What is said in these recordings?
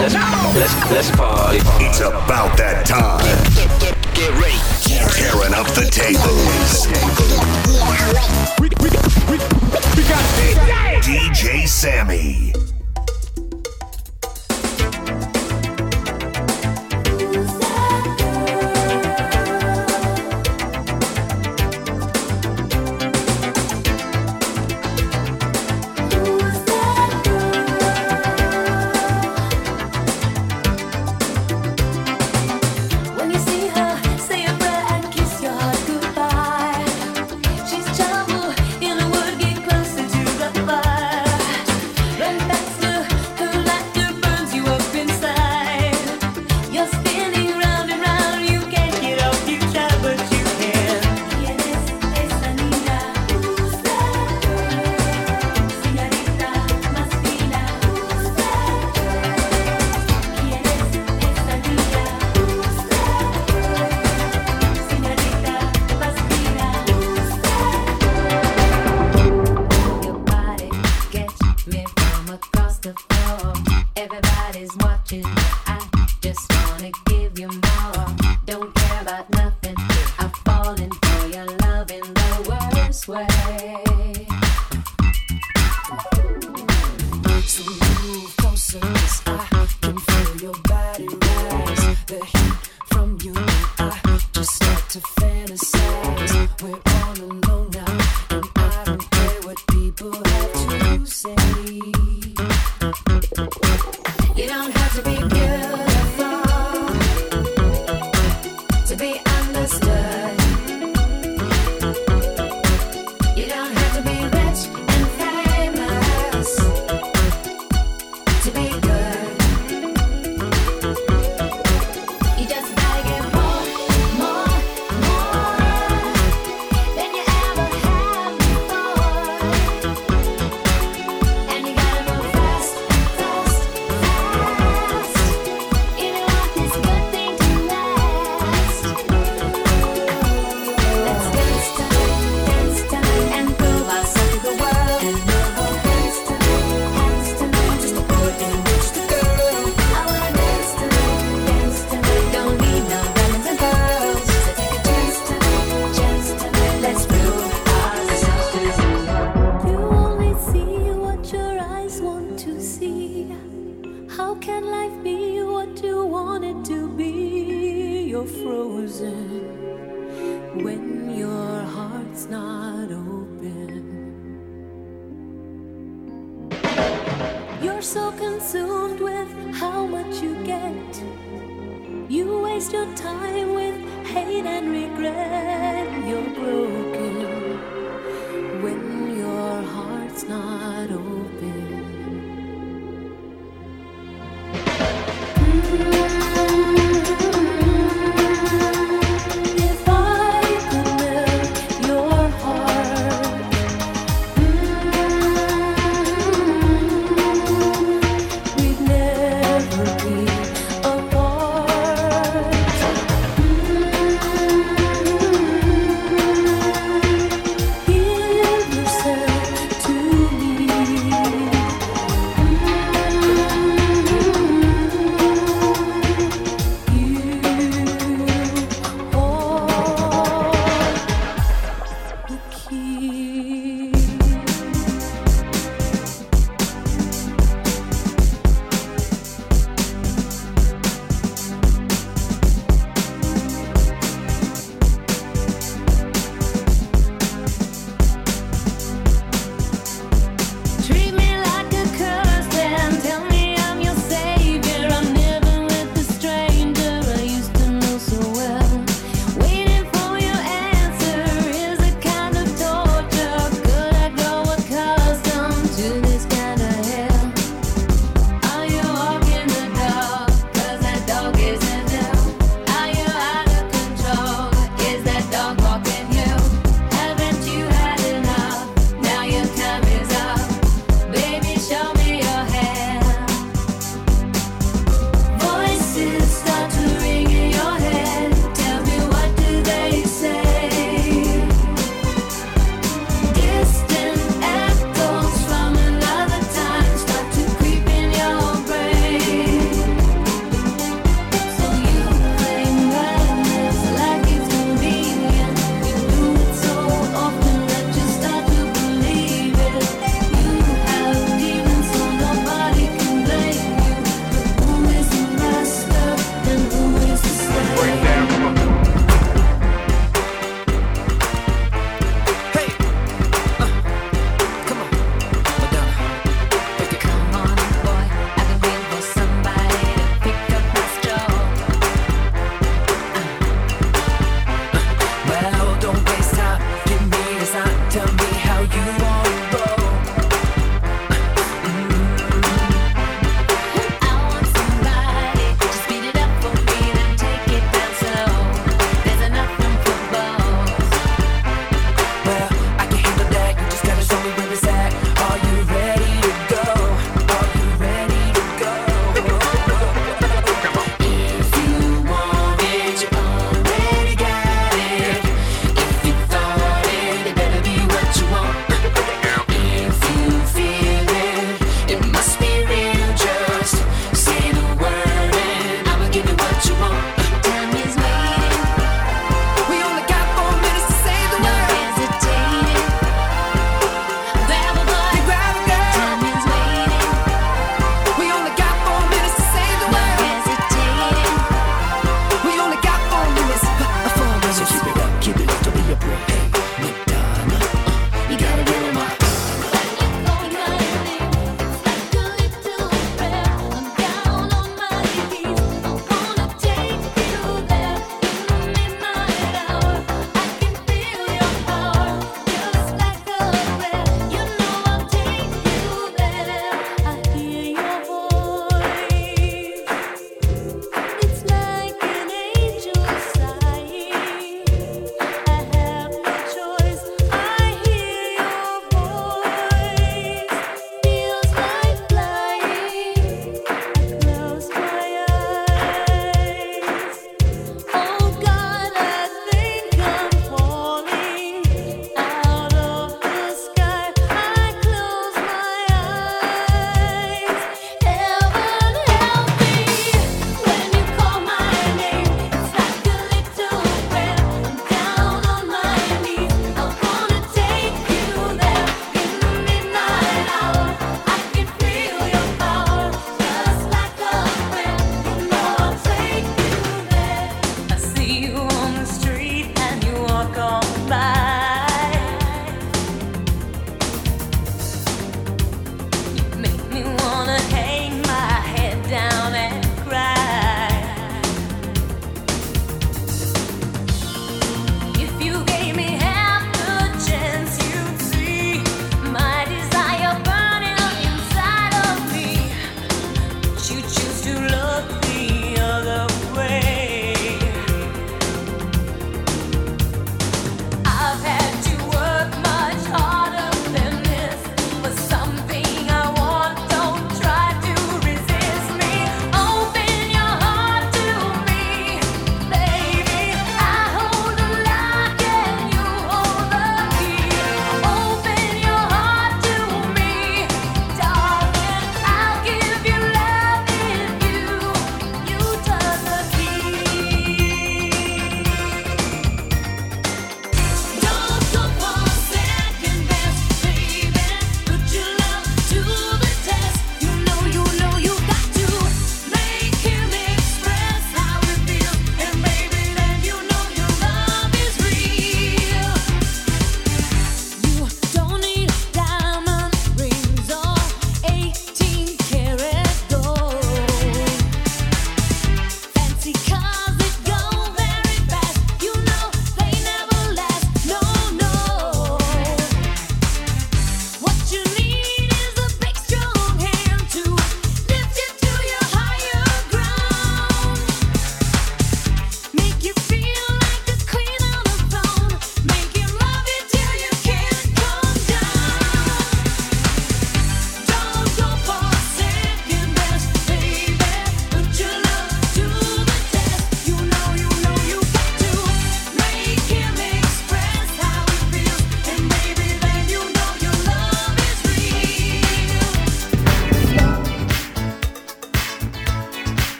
Let's, let's, let's party. It's about that time. Get, get, get, ready. Tearing up the tables. We, got DJ Sammy.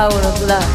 Power of love.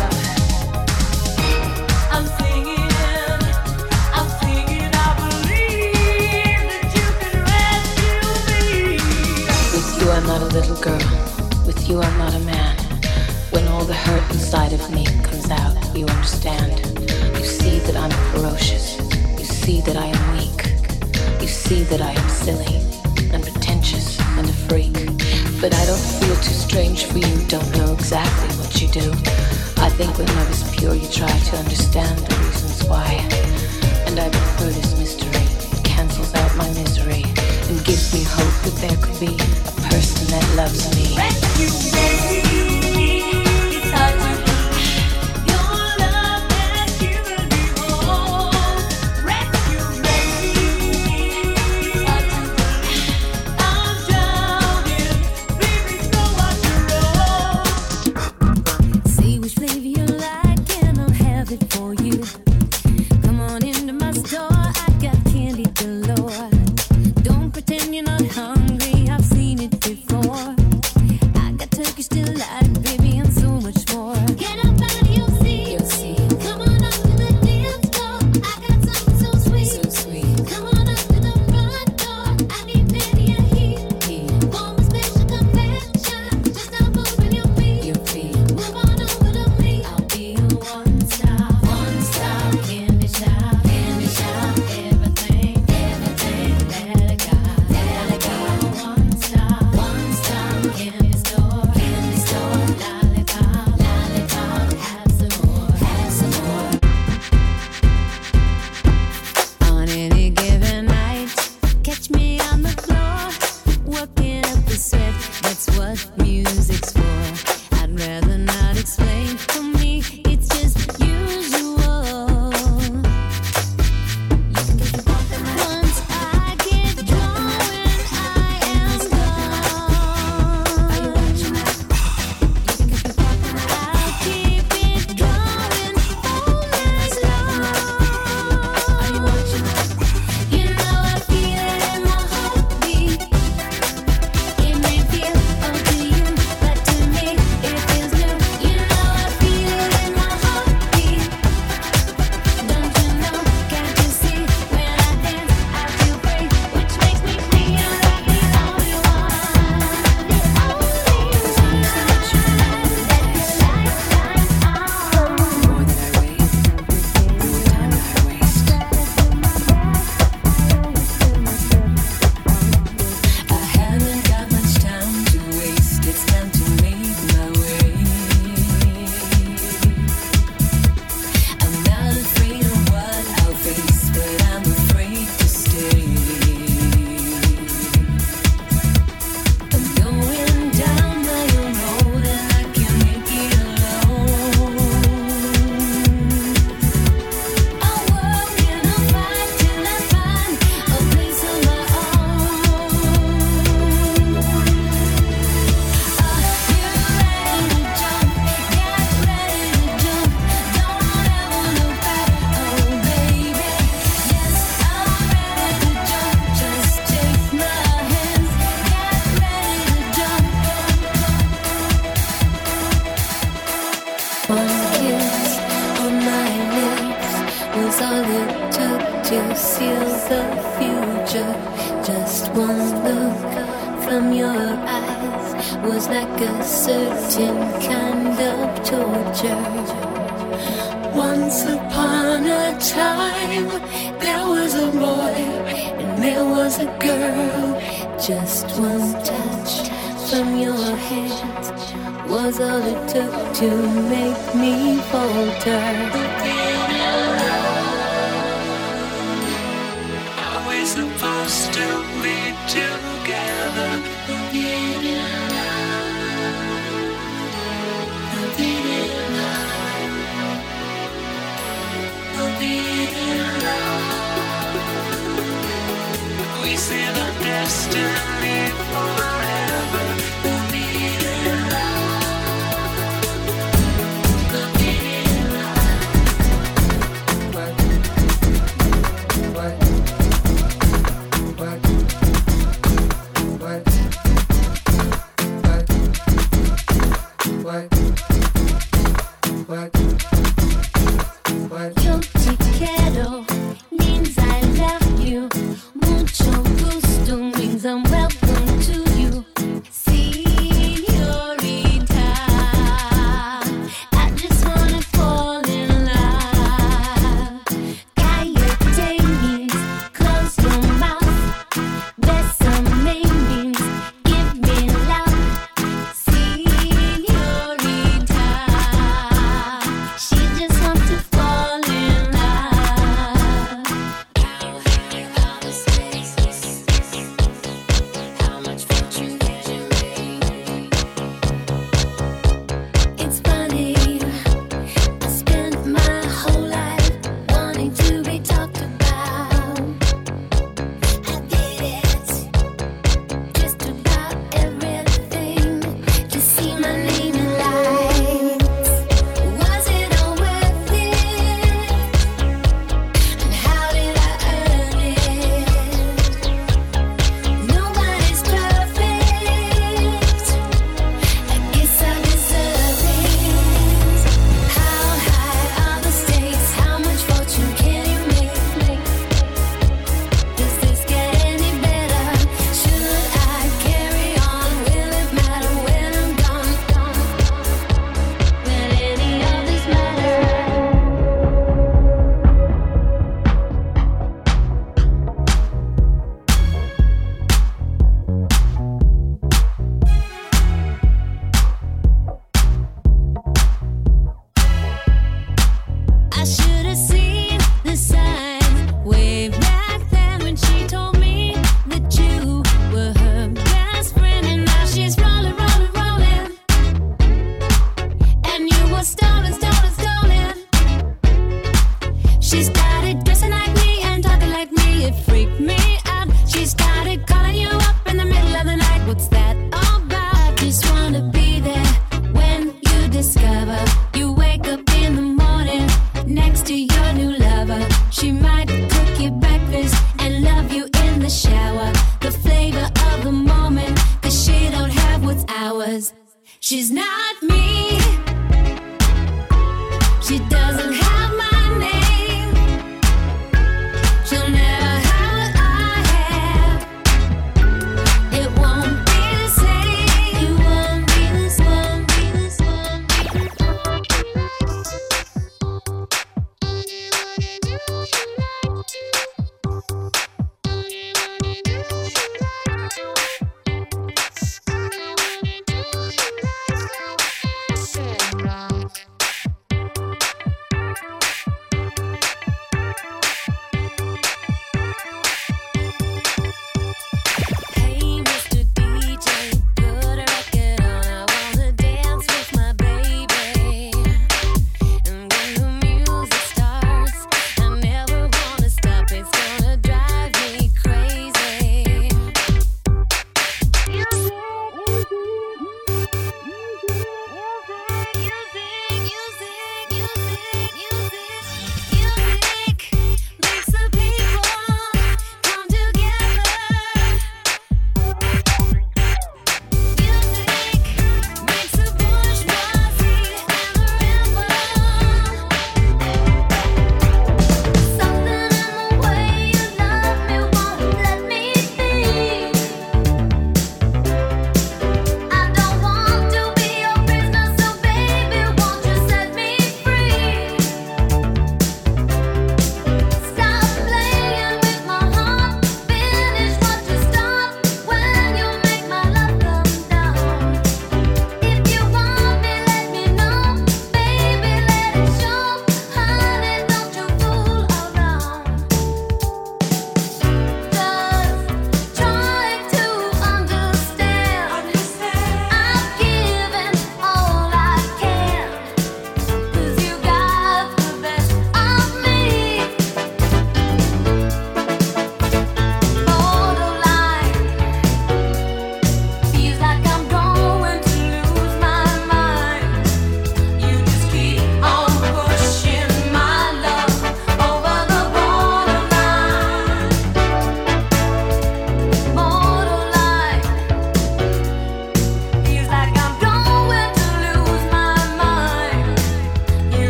We see the destiny forever.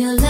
Your light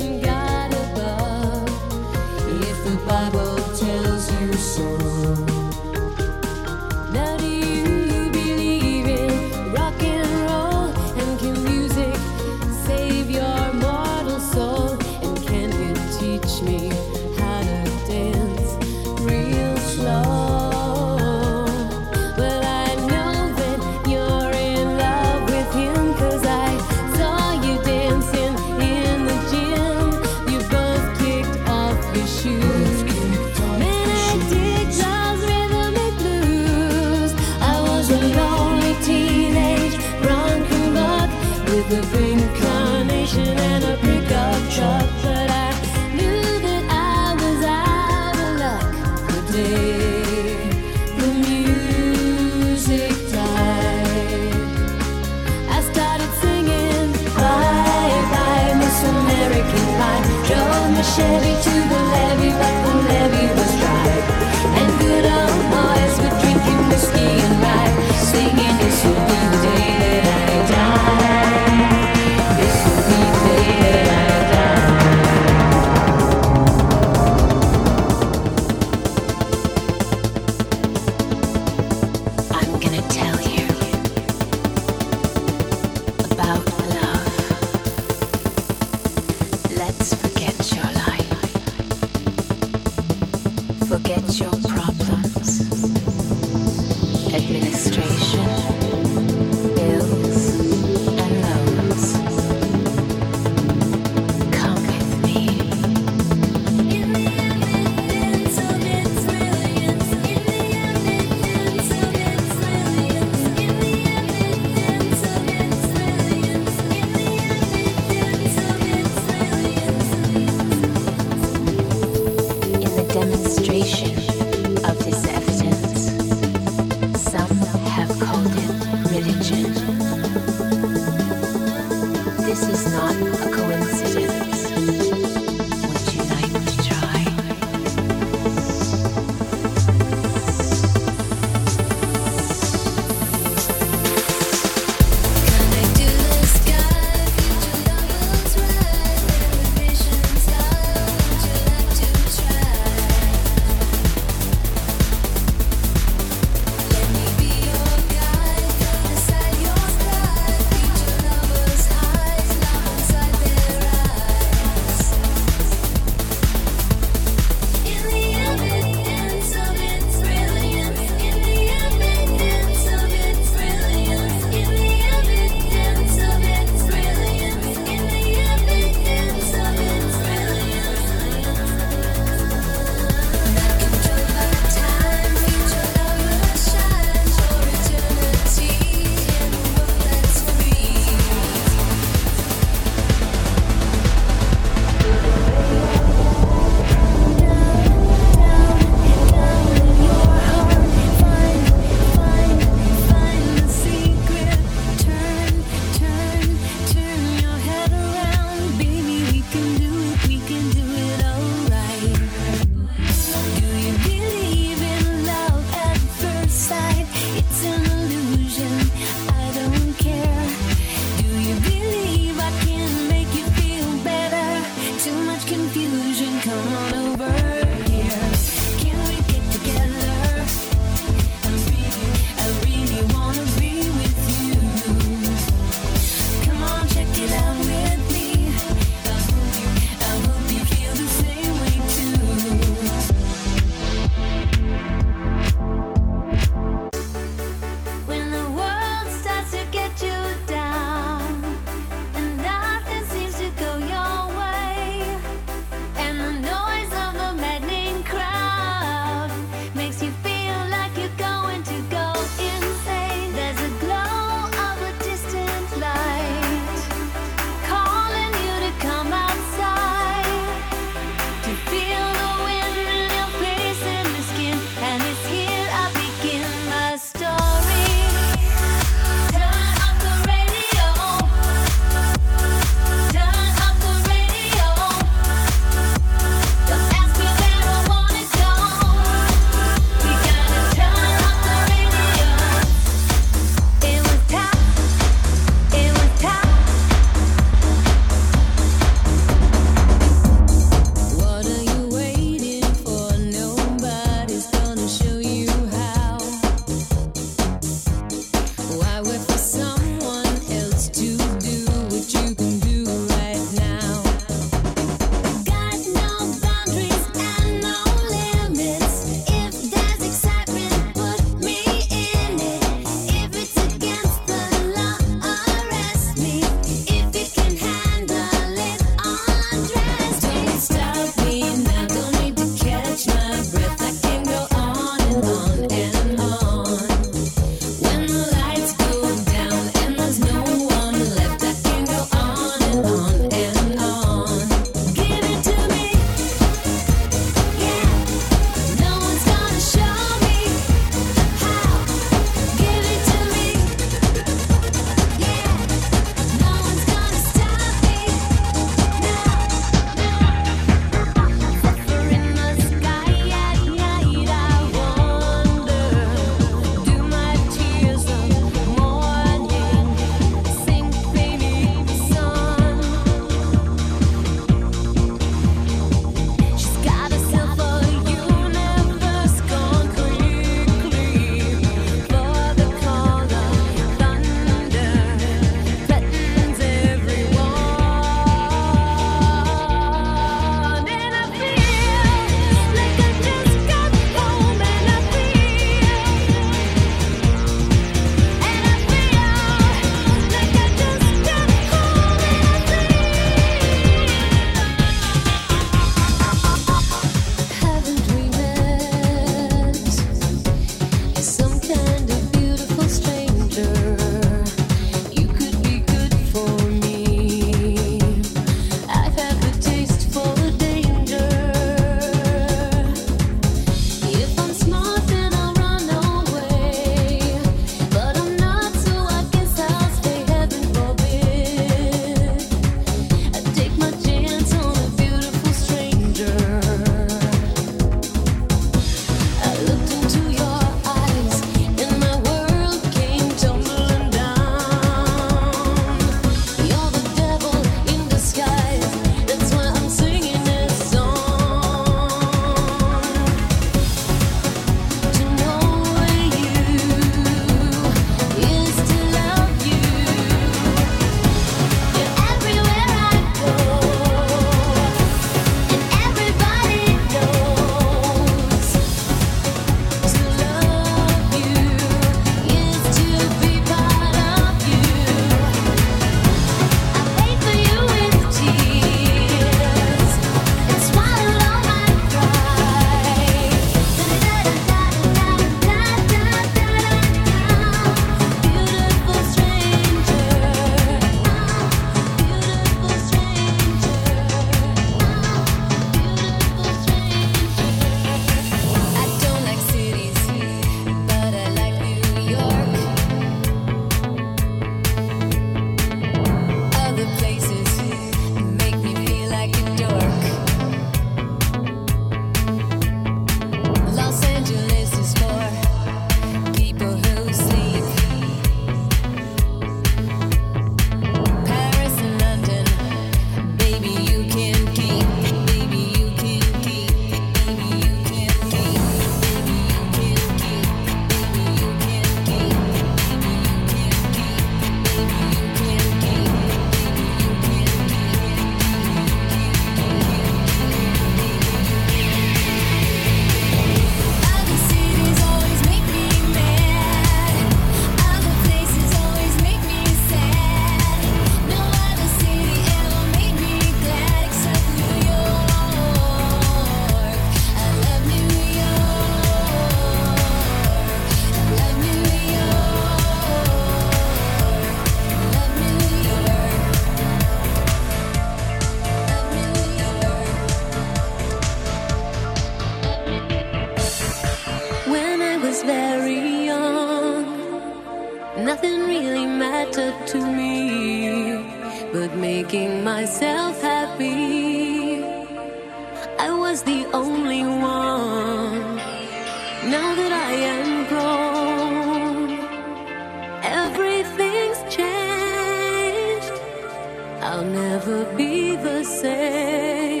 I'll never be the same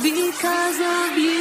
because of you.